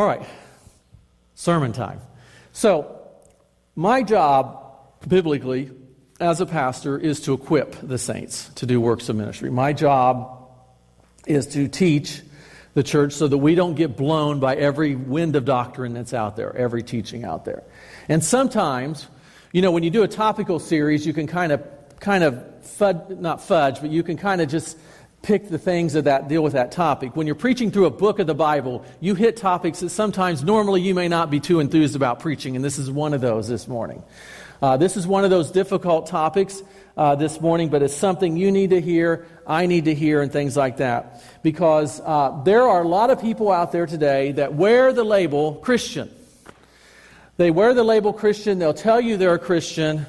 All right, sermon time. So, my job, biblically, as a pastor, is to equip the saints to do works of ministry. My job is to teach the church so that we don't get blown by every wind of doctrine that's out there, every teaching out there. And sometimes, you know, when you do a topical series, you can kind of, kind of, fud, not fudge, but you can kind of just pick the things that, that deal with that topic. When you're preaching through a book of the Bible, you hit topics that sometimes normally you may not be too enthused about preaching, and this is one of those this morning. Uh, this is one of those difficult topics uh, this morning, but it's something you need to hear, I need to hear, and things like that. Because uh, there are a lot of people out there today that wear the label Christian. They wear the label Christian, they'll tell you they're a Christian,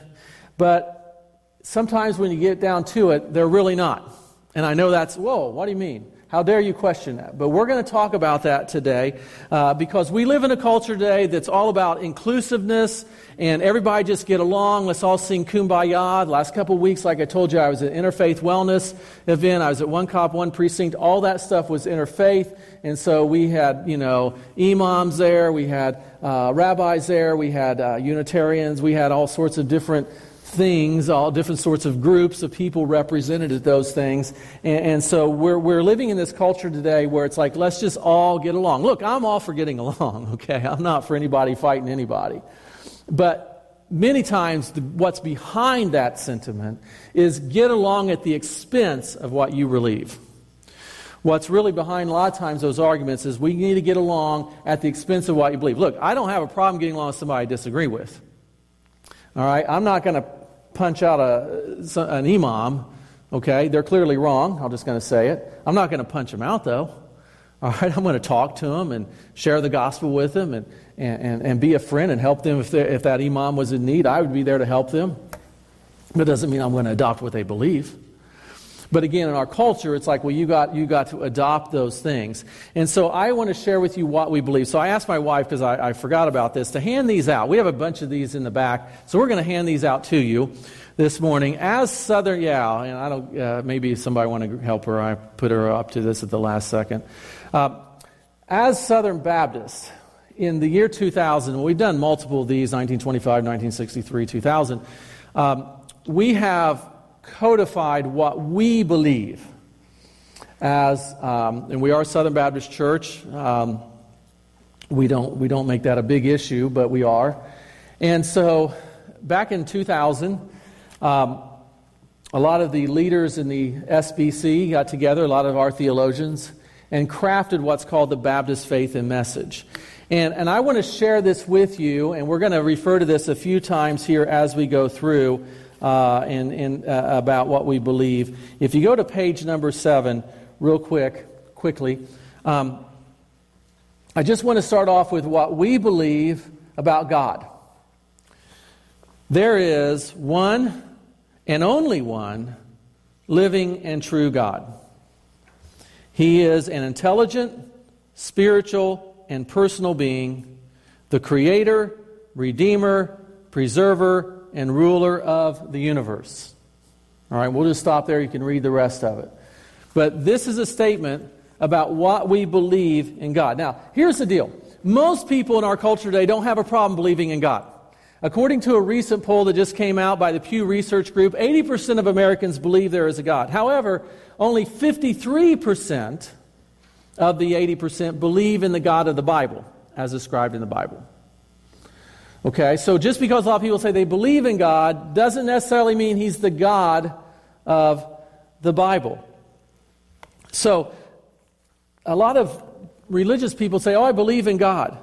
but sometimes when you get down to it, they're really not. And I know that's, whoa, what do you mean? How dare you question that? But we're going to talk about that today uh, because we live in a culture today that's all about inclusiveness and everybody just get along. Let's all sing kumbaya. The last couple of weeks, like I told you, I was at Interfaith Wellness event. I was at One Cop, One Precinct. All that stuff was interfaith. And so we had, you know, imams there. We had uh, rabbis there. We had uh, Unitarians. We had all sorts of different things, all different sorts of groups of people represented at those things. And, and, so we're, we're living in this culture today where it's like, let's just all get along. Look, I'm all for getting along, okay? I'm not for anybody fighting anybody. But many times, the, what's behind that sentiment is get along at the expense of what you believe. What's really behind a lot of times those arguments is we need to get along at the expense of what you believe. Look, I don't have a problem getting along with somebody I disagree with. All right? I'm not going to punch out a, an imam, okay? They're clearly wrong. I'm just going to say it. I'm not going to punch them out, though. All right? I'm going to talk to them and share the gospel with them and, and, and, and be a friend and help them. If, if that imam was in need, I would be there to help them. But it doesn't mean I'm going to adopt what they believe. But again, in our culture, it's like, well, you got, you got to adopt those things. And so I want to share with you what we believe. So I asked my wife, because I, I forgot about this, to hand these out. We have a bunch of these in the back. So we're going to hand these out to you this morning as Southern, yeah, and I don't, uh, maybe somebody want to help her. I put her up to this at the last second. Uh, as Southern Baptists, in the year 2000, we've done multiple of these 1925, 1963, 2000. Um, we have codified what we believe as, um, and we are Southern Baptist Church. Um, we don't we don't make that a big issue, but we are. And so, back in 2000, um, a lot of the leaders in the SBC got together, a lot of our theologians, and crafted what's called the Baptist Faith and Message. And, and I want to share this with you, and we're going to refer to this a few times here as we go through uh, and, uh, about what we believe. If you go to page number seven, real quick, quickly, um, I just want to start off with what we believe about God. There is one and only one living and true God. He is an intelligent, spiritual, and personal being, the creator, redeemer, preserver, and ruler of the universe. All right, we'll just stop there. You can read the rest of it. But this is a statement about what we believe in God. Now, here's the deal most people in our culture today don't have a problem believing in God. According to a recent poll that just came out by the Pew Research Group, 80% of Americans believe there is a God. However, only 53% of the 80% believe in the God of the Bible, as described in the Bible. Okay, so just because a lot of people say they believe in God doesn't necessarily mean He's the God of the Bible. So, a lot of religious people say, Oh, I believe in God,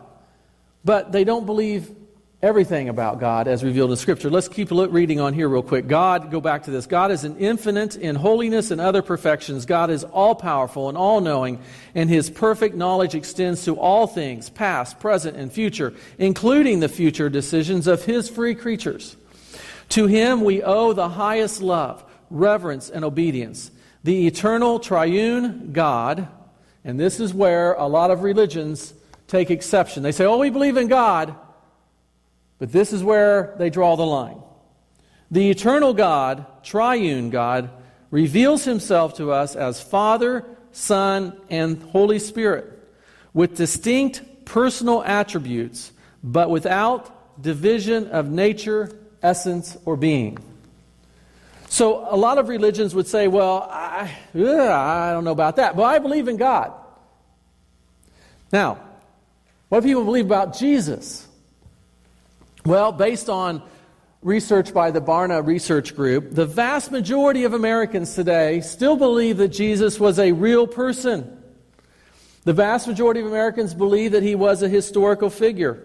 but they don't believe everything about God as revealed in Scripture. Let's keep reading on here real quick. God, go back to this. God is an infinite in holiness and other perfections. God is all powerful and all knowing, and his perfect knowledge extends to all things, past, present, and future, including the future decisions of his free creatures. To him we owe the highest love, reverence, and obedience. The eternal triune God, and this is where a lot of religions take exception. They say, Oh, we believe in God but this is where they draw the line. The eternal God, triune God, reveals himself to us as Father, Son, and Holy Spirit with distinct personal attributes, but without division of nature, essence, or being. So a lot of religions would say, well, I, ugh, I don't know about that, but I believe in God. Now, what do people believe about Jesus? Well, based on research by the Barna Research Group, the vast majority of Americans today still believe that Jesus was a real person. The vast majority of Americans believe that he was a historical figure.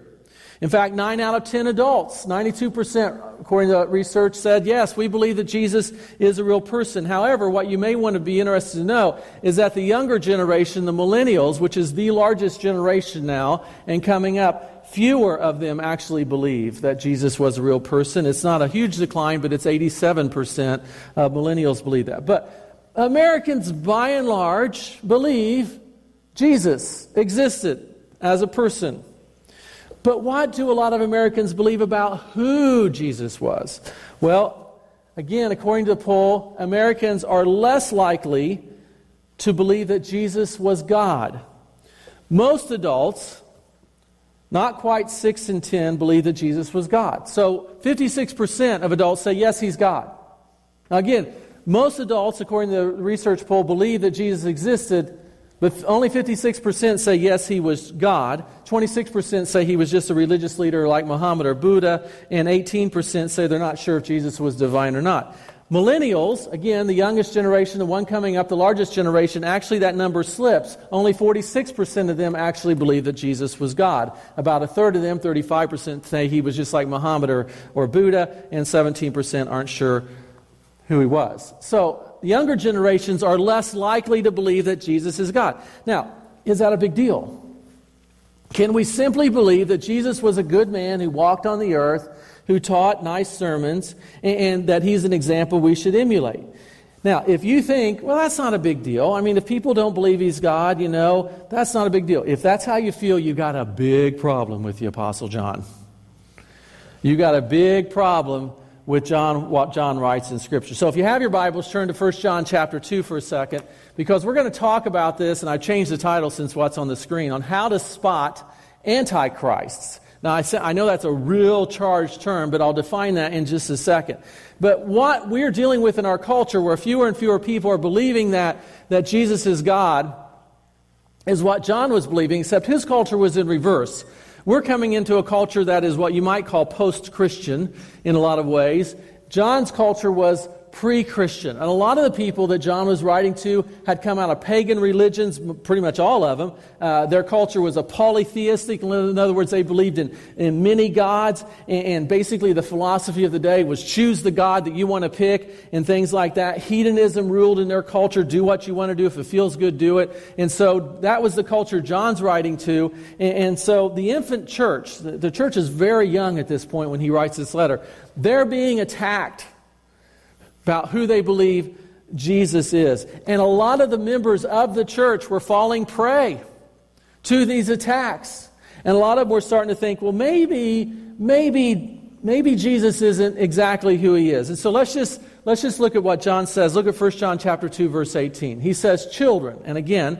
In fact, 9 out of 10 adults, 92%, according to research, said, yes, we believe that Jesus is a real person. However, what you may want to be interested to know is that the younger generation, the millennials, which is the largest generation now and coming up, fewer of them actually believe that Jesus was a real person. It's not a huge decline, but it's 87% of millennials believe that. But Americans, by and large, believe Jesus existed as a person. But what do a lot of Americans believe about who Jesus was? Well, again, according to the poll, Americans are less likely to believe that Jesus was God. Most adults, not quite 6 in 10, believe that Jesus was God. So 56% of adults say, yes, he's God. Now, again, most adults, according to the research poll, believe that Jesus existed but only 56% say yes, he was God. 26% say he was just a religious leader like Muhammad or Buddha. And 18% say they're not sure if Jesus was divine or not. Millennials, again, the youngest generation, the one coming up, the largest generation, actually that number slips. Only 46% of them actually believe that Jesus was God. About a third of them, 35%, say he was just like Muhammad or, or Buddha, and 17% aren't sure who he was. So younger generations are less likely to believe that Jesus is God. Now, is that a big deal? Can we simply believe that Jesus was a good man who walked on the earth, who taught nice sermons, and, and that he's an example we should emulate? Now, if you think, well, that's not a big deal. I mean, if people don't believe he's God, you know, that's not a big deal. If that's how you feel, you got a big problem with the Apostle John. You got a big problem with John, what John writes in Scripture. So if you have your Bibles, turn to 1 John chapter 2 for a second, because we're going to talk about this, and I've changed the title since what's on the screen, on how to spot antichrists. Now, I, say, I know that's a real charged term, but I'll define that in just a second. But what we're dealing with in our culture, where fewer and fewer people are believing that, that Jesus is God, is what John was believing, except his culture was in reverse. We're coming into a culture that is what you might call post Christian in a lot of ways. John's culture was pre Christian. And a lot of the people that John was writing to had come out of pagan religions, pretty much all of them. Uh, their culture was a polytheistic. In other words, they believed in, in many gods. And, and, basically, the philosophy of the day was choose the God that you want to pick and things like that. Hedonism ruled in their culture. Do what you want to do. If it feels good, do it. And so that was the culture John's writing to. And, and so the infant church, the, the church is very young at this point when he writes this letter, they're being attacked about who they believe Jesus is. And a lot of the members of the church were falling prey to these attacks. And a lot of them were starting to think, well, maybe, maybe, maybe Jesus isn't exactly who he is. And so let's just, let's just look at what John says. Look at 1 John chapter 2, verse 18. He says, children. And again,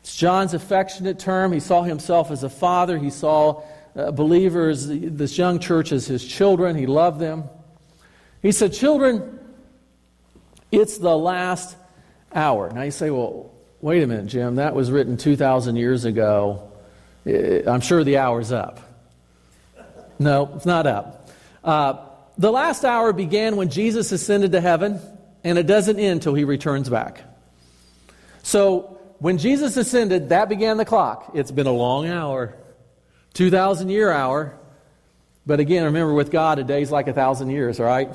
it's John's affectionate term. He saw himself as a father. He saw uh, believers, this young church, as his children. He loved them. He said, Children, it's the last hour. Now you say, well, wait a minute, Jim, that was written 2,000 years ago. I'm sure the hour's up. No, it's not up. Uh, the last hour began when Jesus ascended to heaven, and it doesn't end until he returns back. So when Jesus ascended, that began the clock. It's been a long hour, 2,000 year hour. But again, remember, with God, a day's like a thousand years, all right?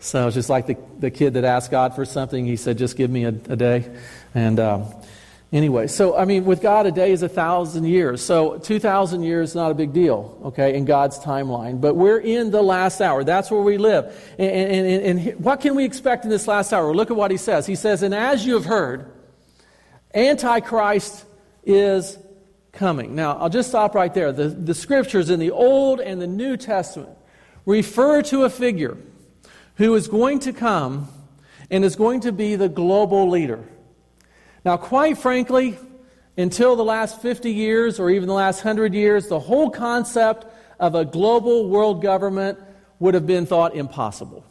So it's just like the, the kid that asked God for something. He said, just give me a, a day. And um, anyway, so I mean, with God, a day is a thousand years. So 2,000 years is not a big deal, okay, in God's timeline. But we're in the last hour. That's where we live. And, and, and, and what can we expect in this last hour? Look at what he says. He says, And as you have heard, Antichrist is coming. Now, I'll just stop right there. The, the scriptures in the Old and the New Testament refer to a figure who is going to come and is going to be the global leader. Now, quite frankly, until the last 50 years or even the last 100 years, the whole concept of a global world government would have been thought impossible.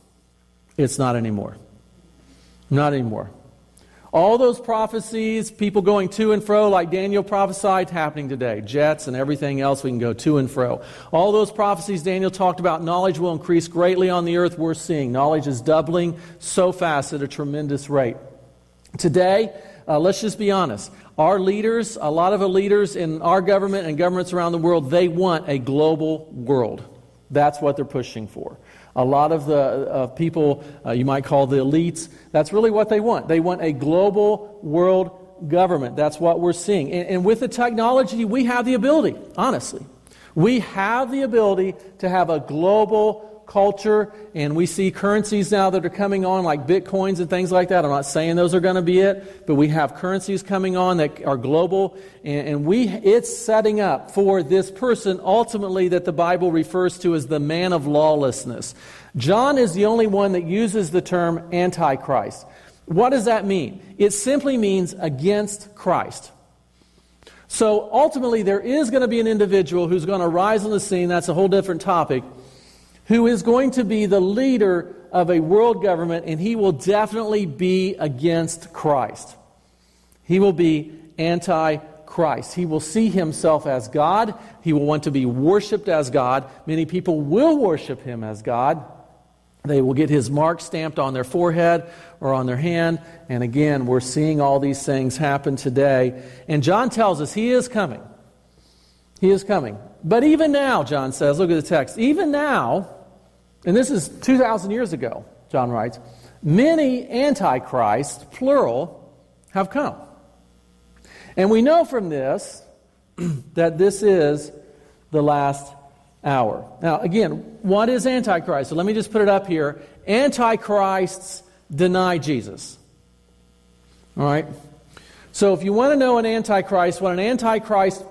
It's not anymore. Not anymore. All those prophecies, people going to and fro like Daniel prophesied, happening today. Jets and everything else, we can go to and fro. All those prophecies Daniel talked about, knowledge will increase greatly on the earth, we're seeing. Knowledge is doubling so fast at a tremendous rate. Today, uh, let's just be honest. Our leaders, a lot of the leaders in our government and governments around the world, they want a global world. That's what they're pushing for. A lot of the uh, people uh, you might call the elites, that's really what they want. They want a global world government. That's what we're seeing. And, and with the technology, we have the ability, honestly. We have the ability to have a global culture, and we see currencies now that are coming on, like bitcoins and things like that. I'm not saying those are going to be it, but we have currencies coming on that are global, and, and we it's setting up for this person ultimately that the Bible refers to as the man of lawlessness. John is the only one that uses the term antichrist. What does that mean? It simply means against Christ. So ultimately, there is going to be an individual who's going to rise on the scene. That's a whole different topic who is going to be the leader of a world government, and he will definitely be against Christ. He will be anti Christ. He will see himself as God. He will want to be worshiped as God. Many people will worship him as God. They will get his mark stamped on their forehead or on their hand. And again, we're seeing all these things happen today. And John tells us he is coming. He is coming. But even now, John says, look at the text, even now, and this is 2,000 years ago, John writes, many antichrists, plural, have come. And we know from this that this is the last hour. Now, again, what is Antichrist? So let me just put it up here. Antichrists deny Jesus. All right? So if you want to know an Antichrist, what an Antichrist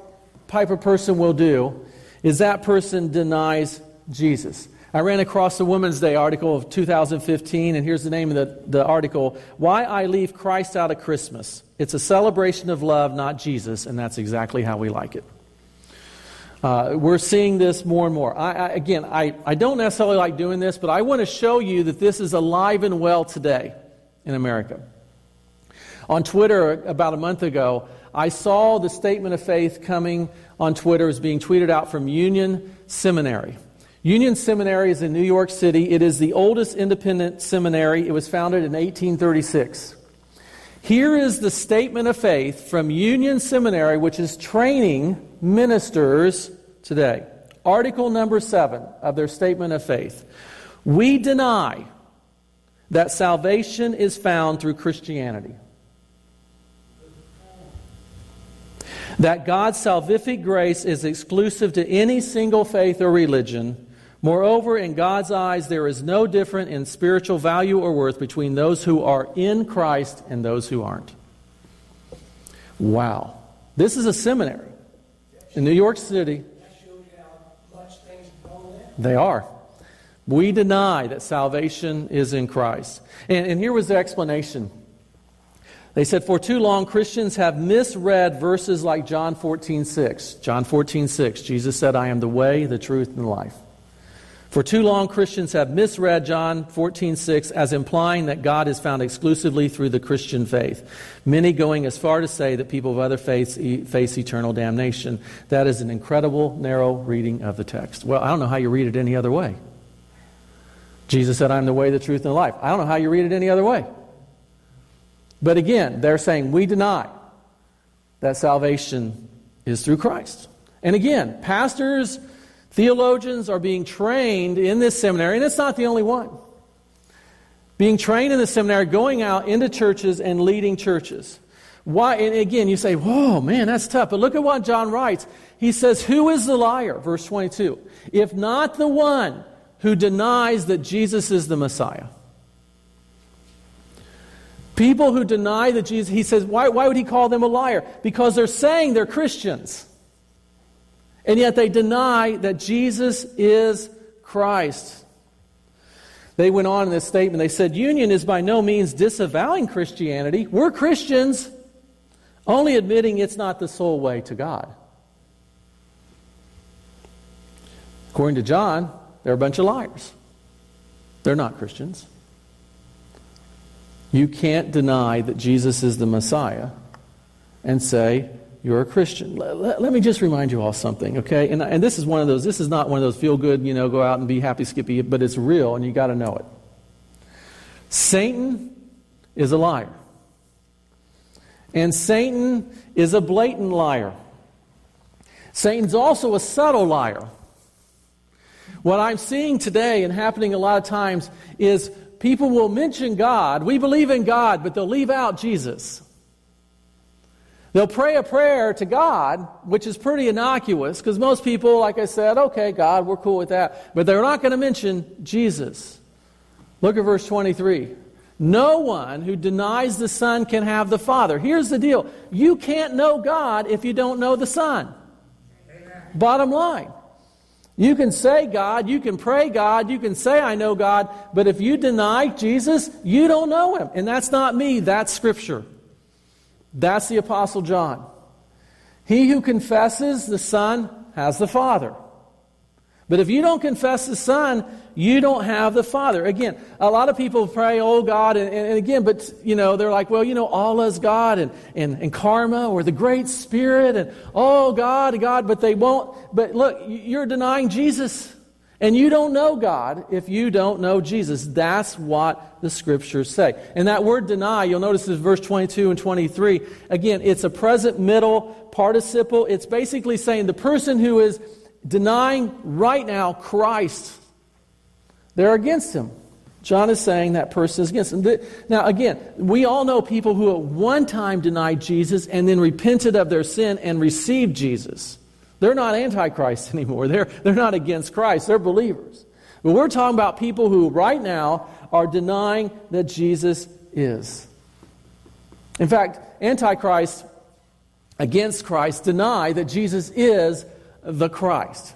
type of person will do is that person denies Jesus. I ran across the Women's Day article of 2015, and here's the name of the, the article Why I Leave Christ Out of Christmas. It's a celebration of love, not Jesus, and that's exactly how we like it. Uh, we're seeing this more and more. I, I, again, I, I don't necessarily like doing this, but I want to show you that this is alive and well today in America. On Twitter, about a month ago, I saw the statement of faith coming on Twitter as being tweeted out from Union Seminary. Union Seminary is in New York City. It is the oldest independent seminary. It was founded in 1836. Here is the statement of faith from Union Seminary, which is training ministers today. Article number seven of their statement of faith. We deny that salvation is found through Christianity. That God's salvific grace is exclusive to any single faith or religion Moreover, in God's eyes, there is no difference in spiritual value or worth between those who are in Christ and those who aren't. Wow. This is a seminary in New York City. They are. We deny that salvation is in Christ. And, and here was the explanation. They said, For too long, Christians have misread verses like John 14, 6. John 14, 6. Jesus said, I am the way, the truth, and the life. For too long, Christians have misread John 14:6 as implying that God is found exclusively through the Christian faith. Many going as far to say that people of other faiths face eternal damnation. That is an incredible, narrow reading of the text. Well, I don't know how you read it any other way. Jesus said, "I'm the way, the truth, and the life." I don't know how you read it any other way. But again, they're saying we deny that salvation is through Christ. And again, pastors Theologians are being trained in this seminary, and it's not the only one. Being trained in the seminary, going out into churches and leading churches. Why? And again, you say, whoa, man, that's tough. But look at what John writes. He says, Who is the liar? Verse 22. If not the one who denies that Jesus is the Messiah. People who deny that Jesus, he says, why, why would he call them a liar? Because they're saying they're Christians. And yet they deny that Jesus is Christ. They went on in this statement. They said, Union is by no means disavowing Christianity. We're Christians. only admitting it's not the sole way to God. According to John, they're a bunch of liars. They're not Christians. You can't deny that Jesus is the Messiah and say you're a Christian. Let, let, me just remind you all something, okay? And, and this is one of those, this is not one of those feel good, you know, go out and be happy, skippy, but it's real and you got to know it. Satan is a liar. And Satan is a blatant liar. Satan's also a subtle liar. What I'm seeing today and happening a lot of times is people will mention God. We believe in God, but they'll leave out Jesus. They'll pray a prayer to God, which is pretty innocuous because most people, like I said, okay, God, we're cool with that. But they're not going to mention Jesus. Look at verse 23. No one who denies the Son can have the Father. Here's the deal you can't know God if you don't know the Son. Amen. Bottom line. You can say God, you can pray God, you can say I know God, but if you deny Jesus, you don't know Him. And that's not me, that's Scripture. That's the Apostle John. He who confesses the Son has the Father. But if you don't confess the Son, you don't have the Father. Again, a lot of people pray, oh God, and, and again, but, you know, they're like, well, you know, Allah's God and, and, and karma or the Great Spirit and, oh God, God, but they won't. But look, you're denying Jesus. And you don't know God if you don't know Jesus. That's what the scriptures say. And that word deny, you'll notice in verse 22 and 23. Again, it's a present middle participle. It's basically saying the person who is denying right now Christ, they're against him. John is saying that person is against him. Now, again, we all know people who at one time denied Jesus and then repented of their sin and received Jesus. They're not antichrist anymore. They're, they're not against Christ. They're believers. But we're talking about people who right now are denying that Jesus is. In fact, antichrist against Christ deny that Jesus is the Christ.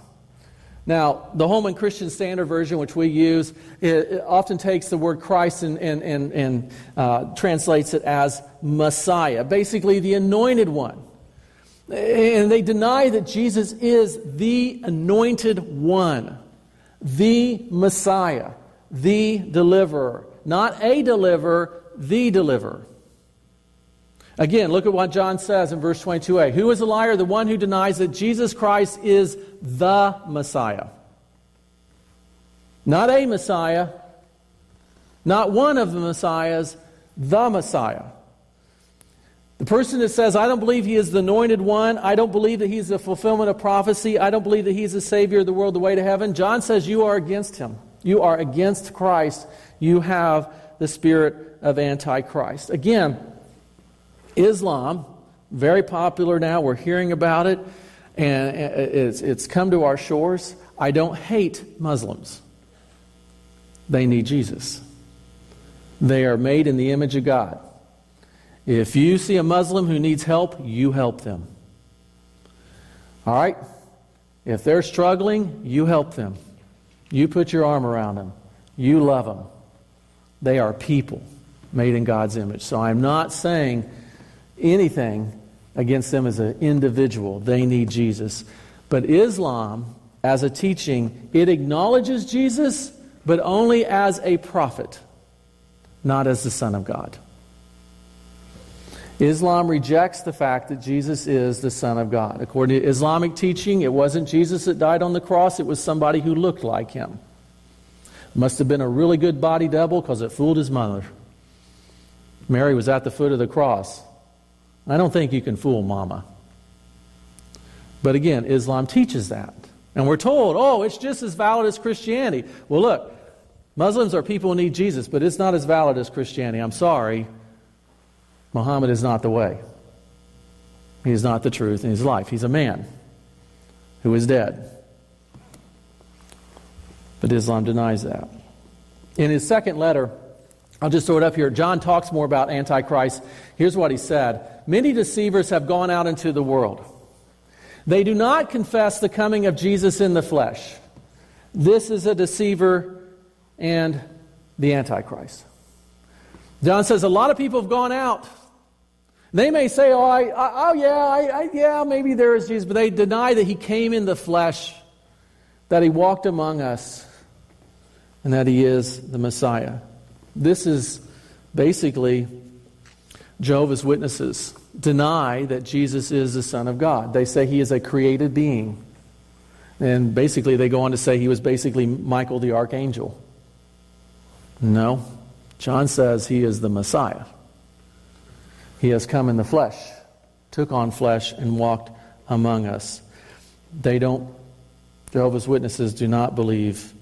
Now, the Holman Christian Standard Version, which we use, it, often takes the word Christ and, and, and, and uh, translates it as Messiah, basically the anointed one. And they deny that Jesus is the anointed one, the Messiah, the deliverer. Not a deliverer, the deliverer. Again, look at what John says in verse 22a. Who is a liar? The one who denies that Jesus Christ is the Messiah. Not a Messiah, not one of the Messiahs, the Messiah. The person that says, I don't believe he is the anointed one, I don't believe that he's the fulfillment of prophecy, I don't believe that he's the Savior of the world, the way to heaven, John says you are against him. You are against Christ. You have the spirit of Antichrist. Again, Islam, very popular now. We're hearing about it, and uh, it's, it's come to our shores. I don't hate Muslims, they need Jesus. They are made in the image of God. If you see a Muslim who needs help, you help them. All right? If they're struggling, you help them. You put your arm around them. You love them. They are people made in God's image. So I'm not saying anything against them as an individual. They need Jesus. But Islam, as a teaching, it acknowledges Jesus, but only as a prophet, not as the Son of God. Islam rejects the fact that Jesus is the Son of God. According to Islamic teaching, it wasn't Jesus that died on the cross, it was somebody who looked like him. Must have been a really good body double because it fooled his mother. Mary was at the foot of the cross. I don't think you can fool mama. But again, Islam teaches that. And we're told, oh, it's just as valid as Christianity. Well, look, Muslims are people who need Jesus, but it's not as valid as Christianity. I'm sorry. Muhammad is not the way. He is not the truth in his life. He's a man who is dead. But Islam denies that. In his second letter, I'll just throw it up here. John talks more about Antichrist. Here's what he said Many deceivers have gone out into the world. They do not confess the coming of Jesus in the flesh. This is a deceiver and the Antichrist. John says a lot of people have gone out. They may say, oh, I, I oh yeah, I, I, yeah, maybe there is Jesus, but they deny that he came in the flesh, that he walked among us, and that he is the Messiah. This is basically Jehovah's Witnesses deny that Jesus is the Son of God. They say he is a created being. And basically, they go on to say he was basically Michael the archangel. No. John says he is the Messiah. He has come in the flesh, took on flesh, and walked among us. They don't, Jehovah's Witnesses do not believe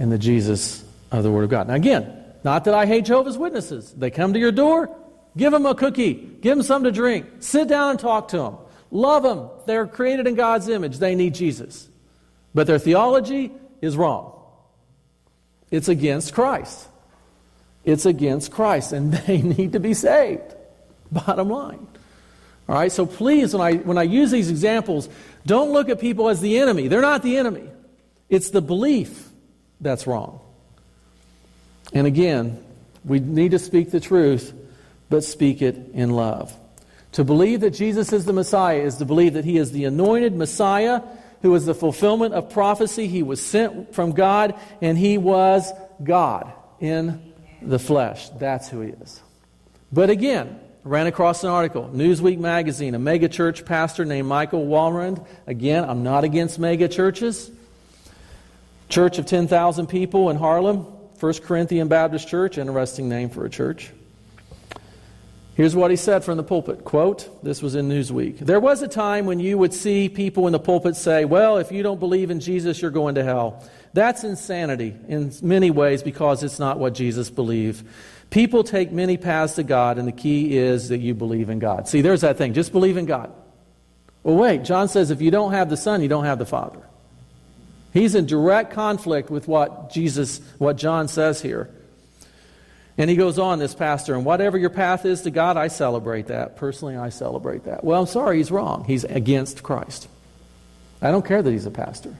in the Jesus of the Word of God. Now, again, not that I hate Jehovah's Witnesses. They come to your door, give them a cookie, give them something to drink, sit down and talk to them. Love them. They're created in God's image. They need Jesus. But their theology is wrong. It's against Christ. It's against Christ, and they need to be saved. Bottom line. All right, so please, when I, when I use these examples, don't look at people as the enemy. They're not the enemy, it's the belief that's wrong. And again, we need to speak the truth, but speak it in love. To believe that Jesus is the Messiah is to believe that he is the anointed Messiah who is the fulfillment of prophecy. He was sent from God, and he was God in the flesh. That's who he is. But again, ran across an article, Newsweek magazine, a mega church pastor named Michael Walrond. Again, I'm not against mega churches. Church of 10,000 people in Harlem, First Corinthian Baptist Church, interesting name for a church. Here's what he said from the pulpit. Quote, this was in Newsweek. There was a time when you would see people in the pulpit say, Well, if you don't believe in Jesus, you're going to hell. That's insanity in many ways because it's not what Jesus believed. People take many paths to God, and the key is that you believe in God. See, there's that thing. Just believe in God. Well, wait. John says if you don't have the Son, you don't have the Father. He's in direct conflict with what Jesus, what John says here. And he goes on, this pastor, and whatever your path is to God, I celebrate that. Personally, I celebrate that. Well, I'm sorry, he's wrong. He's against Christ. I don't care that he's a pastor.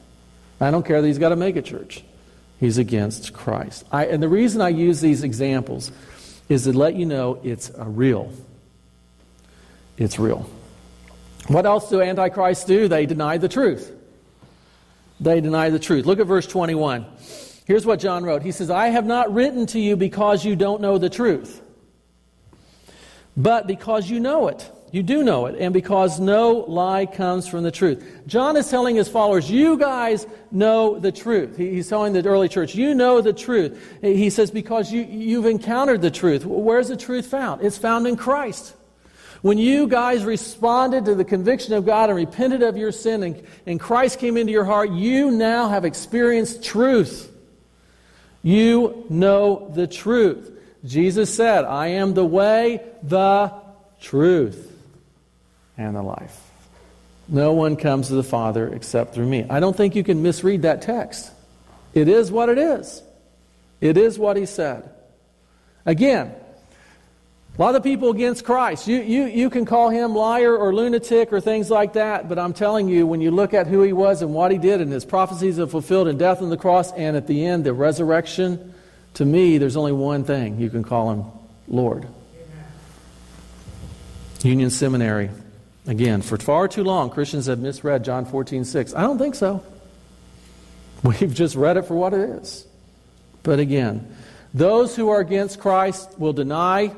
I don't care that he's got a mega church. He's against Christ. I, and the reason I use these examples is to let you know it's real. It's real. What else do antichrists do? They deny the truth. They deny the truth. Look at verse 21. Here's what John wrote He says, I have not written to you because you don't know the truth, but because you know it. You do know it, and because no lie comes from the truth. John is telling his followers, You guys know the truth. He's telling the early church, You know the truth. He says, Because you, you've encountered the truth. Where's the truth found? It's found in Christ. When you guys responded to the conviction of God and repented of your sin, and, and Christ came into your heart, you now have experienced truth. You know the truth. Jesus said, I am the way, the truth, and the life. No one comes to the Father except through me. I don't think you can misread that text. It is what it is. It is what he said. Again, a lot of people against Christ. You, you, you can call him liar or lunatic or things like that, but I'm telling you, when you look at who he was and what he did and his prophecies are fulfilled in death on the cross and at the end, the resurrection, to me, there's only one thing you can call him Lord. Amen. Union Seminary. Again, for far too long, Christians have misread John 14, 6. I don't think so. We've just read it for what it is. But again, those who are against Christ will deny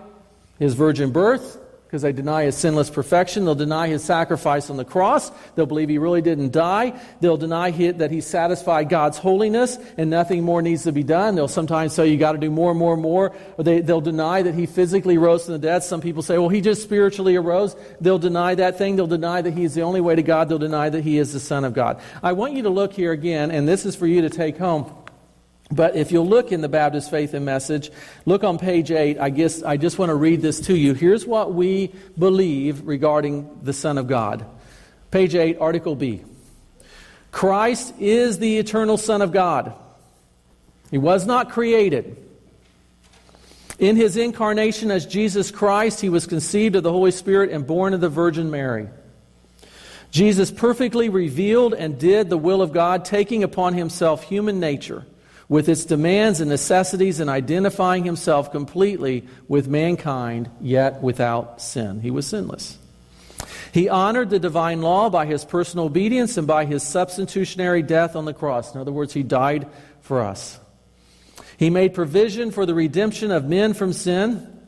his virgin birth, because they deny his sinless perfection. They'll deny his sacrifice on the cross. They'll believe he really didn't die. They'll deny that he satisfied God's holiness and nothing more needs to be done. They'll sometimes say you got to do more and more and more. Or they, they'll deny that he physically rose from the dead. Some people say, well, he just spiritually arose. They'll deny that thing. They'll deny that he's the only way to God. They'll deny that he is the Son of God. I want you to look here again, and this is for you to take home. But if you'll look in the Baptist Faith and Message, look on page 8. I guess I just want to read this to you. Here's what we believe regarding the Son of God. Page 8, Article B. Christ is the eternal Son of God. He was not created. In his incarnation as Jesus Christ, he was conceived of the Holy Spirit and born of the Virgin Mary. Jesus perfectly revealed and did the will of God, taking upon himself human nature with its demands and necessities and identifying himself completely with mankind, yet without sin. He was sinless. He honored the divine law by his personal obedience and by his substitutionary death on the cross. In other words, he died for us. He made provision for the redemption of men from sin.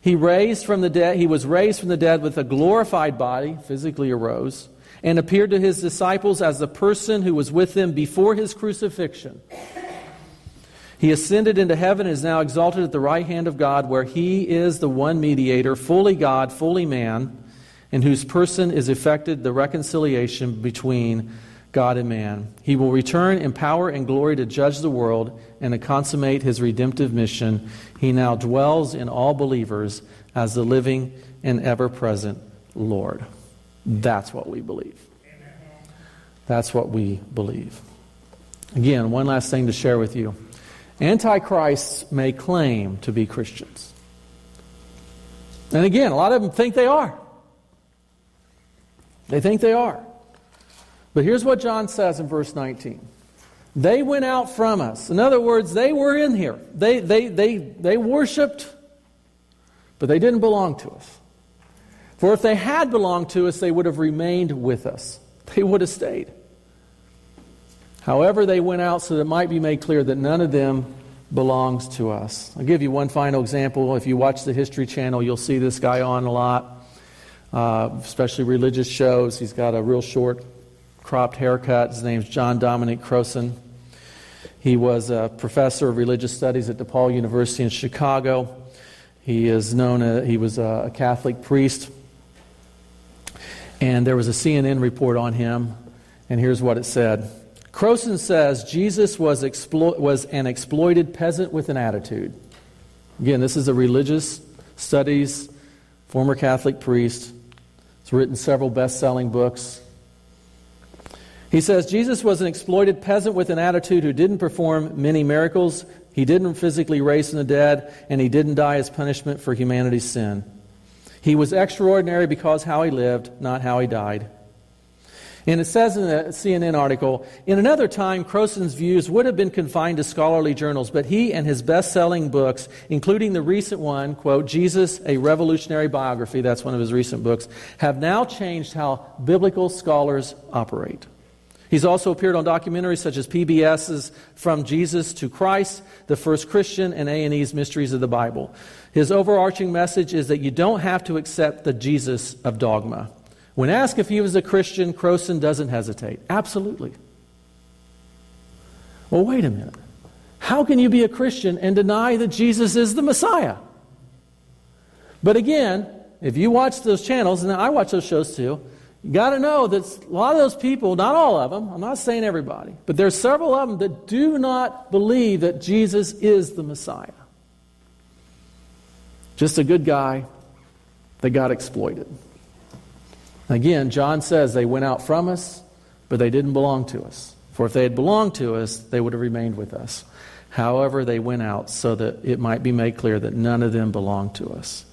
He raised from the dead, he was raised from the dead with a glorified body, physically arose, and appeared to his disciples as the person who was with them before his crucifixion. He ascended into heaven and is now exalted at the right hand of God, where he is the one mediator, fully God, fully man, in whose person is effected the reconciliation between God and man. He will return in power and glory to judge the world and to consummate his redemptive mission. He now dwells in all believers as the living and ever present Lord. That's what we believe. That's what we believe. Again, one last thing to share with you. Antichrists may claim to be Christians. And again, a lot of them think they are. They think they are. But here's what John says in verse 19. They went out from us. In other words, they were in here. They, they, they, they worshiped, but they didn't belong to us. For if they had belonged to us, they would have remained with us. They would have stayed. However, they went out so that it might be made clear that none of them belongs to us. I'll give you one final example. If you watch the History Channel, you'll see this guy on a lot, uh, especially religious shows. He's got a real short, cropped haircut. His name's John Dominic Crossan. He was a professor of religious studies at DePaul University in Chicago. He is known. Uh, he was a Catholic priest, and there was a CNN report on him. And here's what it said. Crossan says Jesus was, explo- was an exploited peasant with an attitude. Again, this is a religious studies, former Catholic priest. He's written several best selling books. He says Jesus was an exploited peasant with an attitude who didn't perform many miracles, he didn't physically raise from the dead, and he didn't die as punishment for humanity's sin. He was extraordinary because how he lived, not how he died. And it says in a CNN article In another time, Crossan's views would have been confined to scholarly journals, but he and his best selling books, including the recent one, quote, Jesus, a Revolutionary Biography, that's one of his recent books, have now changed how biblical scholars operate. He's also appeared on documentaries such as PBS's From Jesus to Christ, The First Christian, and A&E's Mysteries of the Bible. His overarching message is that you don't have to accept the Jesus of dogma. When asked if he was a Christian, Crossan doesn't hesitate. Absolutely. Well, wait a minute. How can you be a Christian and deny that Jesus is the Messiah? But again, if you watch those channels, and I watch those shows too, you got to know that a lot of those people, not all of them, I'm not saying everybody, but there's several of them that do not believe that Jesus is the Messiah. Just a good guy that got exploited. Again, John says they went out from us, but they didn't belong to us. For if they had belonged to us, they would have remained with us. However, they went out so that it might be made clear that none of them belonged to us.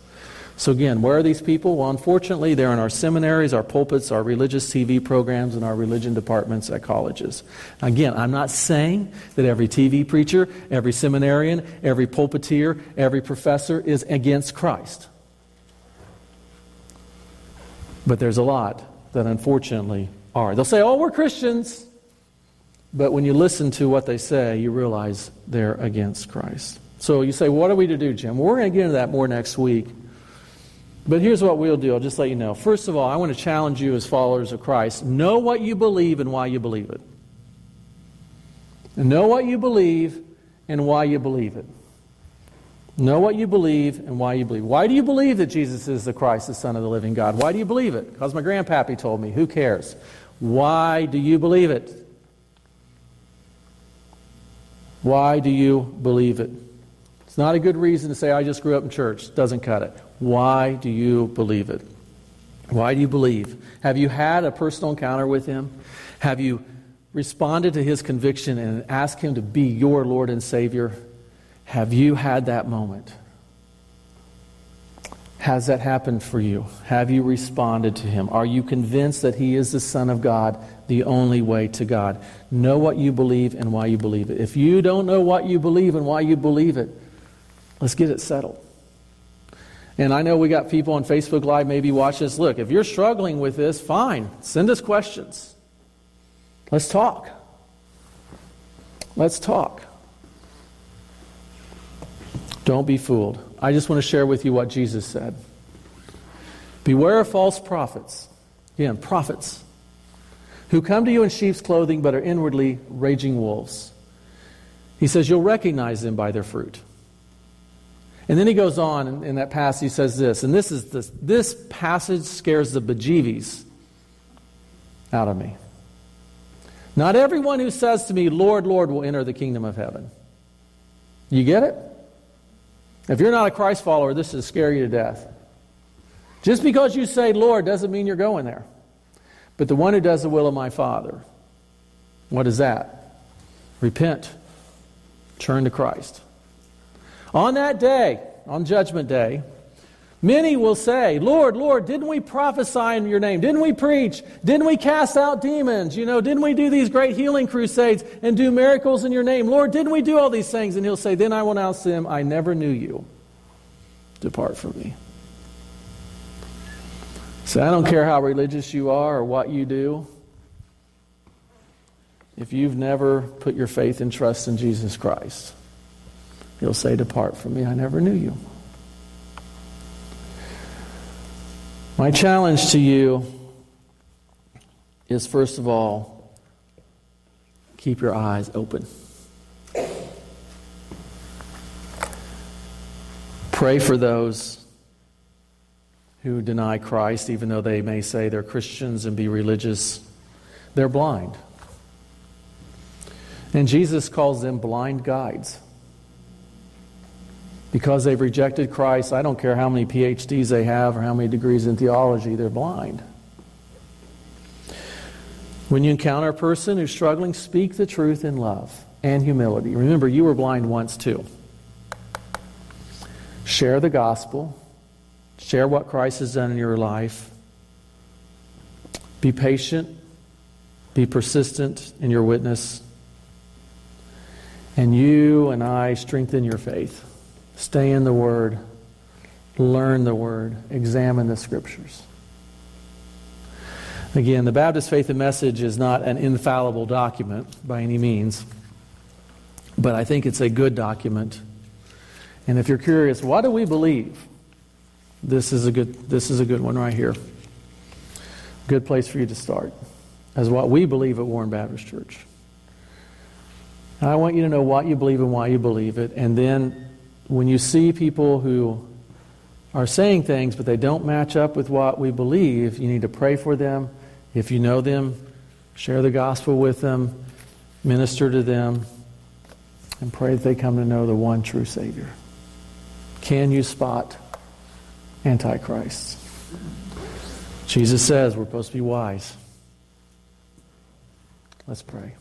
So, again, where are these people? Well, unfortunately, they're in our seminaries, our pulpits, our religious TV programs, and our religion departments at colleges. Again, I'm not saying that every TV preacher, every seminarian, every pulpiteer, every professor is against Christ. But there's a lot that unfortunately are. They'll say, oh, we're Christians. But when you listen to what they say, you realize they're against Christ. So you say, what are we to do, Jim? Well, we're going to get into that more next week. But here's what we'll do. I'll just let you know. First of all, I want to challenge you as followers of Christ. Know what you believe and why you believe it. know what you believe and why you believe it. Know what you believe and why you believe. Why do you believe that Jesus is the Christ, the Son of the living God? Why do you believe it? Because my grandpappy told me. Who cares? Why do you believe it? Why do you believe it? It's not a good reason to say, I just grew up in church. Doesn't cut it. Why do you believe it? Why do you believe? Have you had a personal encounter with Him? Have you responded to His conviction and asked Him to be your Lord and Savior? Have you had that moment? Has that happened for you? Have you responded to him? Are you convinced that he is the Son of God, the only way to God? Know what you believe and why you believe it. If you don't know what you believe and why you believe it, let's get it settled. And I know we got people on Facebook Live maybe watch this. Look, if you're struggling with this, fine. Send us questions. Let's talk. Let's talk. Don't be fooled. I just want to share with you what Jesus said. Beware of false prophets. Again, prophets who come to you in sheep's clothing but are inwardly raging wolves. He says, You'll recognize them by their fruit. And then he goes on in, in that passage, he says this, and this is this, this passage scares the bejeebies out of me. Not everyone who says to me, Lord, Lord, will enter the kingdom of heaven. You get it? If you're not a Christ follower, this is scare to death. Just because you say Lord doesn't mean you're going there. But the one who does the will of my Father, what is that? Repent, turn to Christ. On that day, on Judgment Day, Many will say, Lord, Lord, didn't we prophesy in your name? Didn't we preach? Didn't we cast out demons? You know, didn't we do these great healing crusades and do miracles in your name? Lord, didn't we do all these things? And he'll say, Then I will announce to them, I never knew you. Depart from me. So I don't care how religious you are or what you do. If you've never put your faith and trust in Jesus Christ, he'll say, Depart from me, I never knew you. My challenge to you is first of all, keep your eyes open. Pray for those who deny Christ, even though they may say they're Christians and be religious. They're blind. And Jesus calls them blind guides because they've rejected Christ, I don't care how many PhDs they have or how many degrees in theology, they're blind. When you encounter a person who's struggling, speak the truth in love and humility. Remember, you were blind once too. Share the gospel, share what Christ has done in your life. Be patient, be persistent in your witness, and you and I strengthen your faith. Stay in the Word. Learn the Word. Examine the Scriptures. Again, the Baptist Faith and Message is not an infallible document by any means, but I think it's a good document. And if you're curious, what do we believe? This is a good, this is a good one right here. Good place for you to start, as what we believe at Warren Baptist Church. I want you to know what you believe and why you believe it, and then when you see people who are saying things but they don't match up with what we believe, you need to pray for them. If you know them, share the gospel with them, minister to them, and pray that they come to know the one true Savior. Can you spot Antichrist? Jesus says we're supposed to be wise. Let's pray.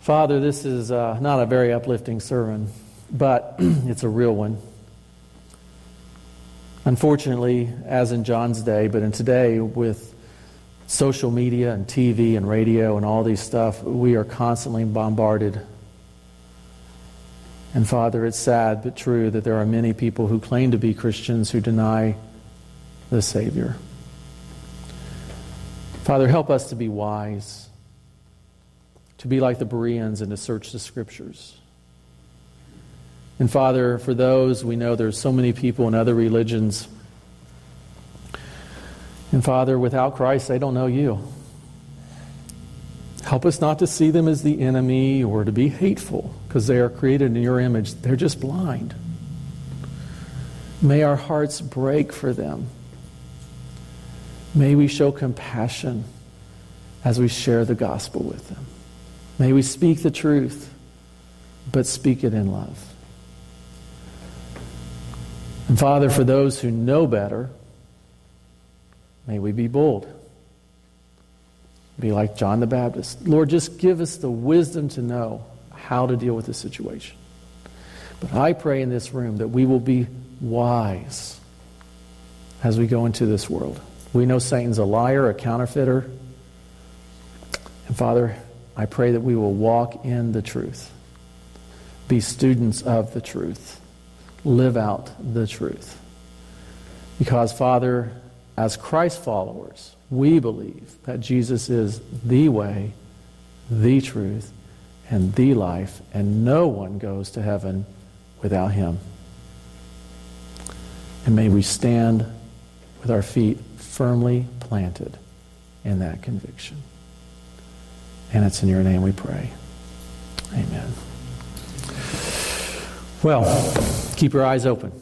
Father, this is uh, not a very uplifting sermon but it's a real one. Unfortunately, as in John's day, but in today, with social media and TV and radio and all these stuff, we are constantly bombarded. And Father, it's sad but true that there are many people who claim to be Christians who deny the Savior. Father, help us to be wise, to be like the Bereans and to search the Scriptures. And Father, for those, we know there's so many people in other religions. And Father, without Christ, they don't know you. Help us not to see them as the enemy or to be hateful because they are created in your image. They're just blind. May our hearts break for them. May we show compassion as we share the gospel with them. May we speak the truth, but speak it in love. And Father, for those who know better, may we be bold. Be like John the Baptist. Lord, just give us the wisdom to know how to deal with this situation. But I pray in this room that we will be wise as we go into this world. We know Satan's a liar, a counterfeiter. And Father, I pray that we will walk in the truth, be students of the truth, live out the truth. Because, Father, as Christ followers, we believe that Jesus is the way, the truth, and the life, and no one goes to heaven without him. And may we stand with our feet firmly planted in that conviction. And it's in your name we pray. Amen. Well, keep your eyes open.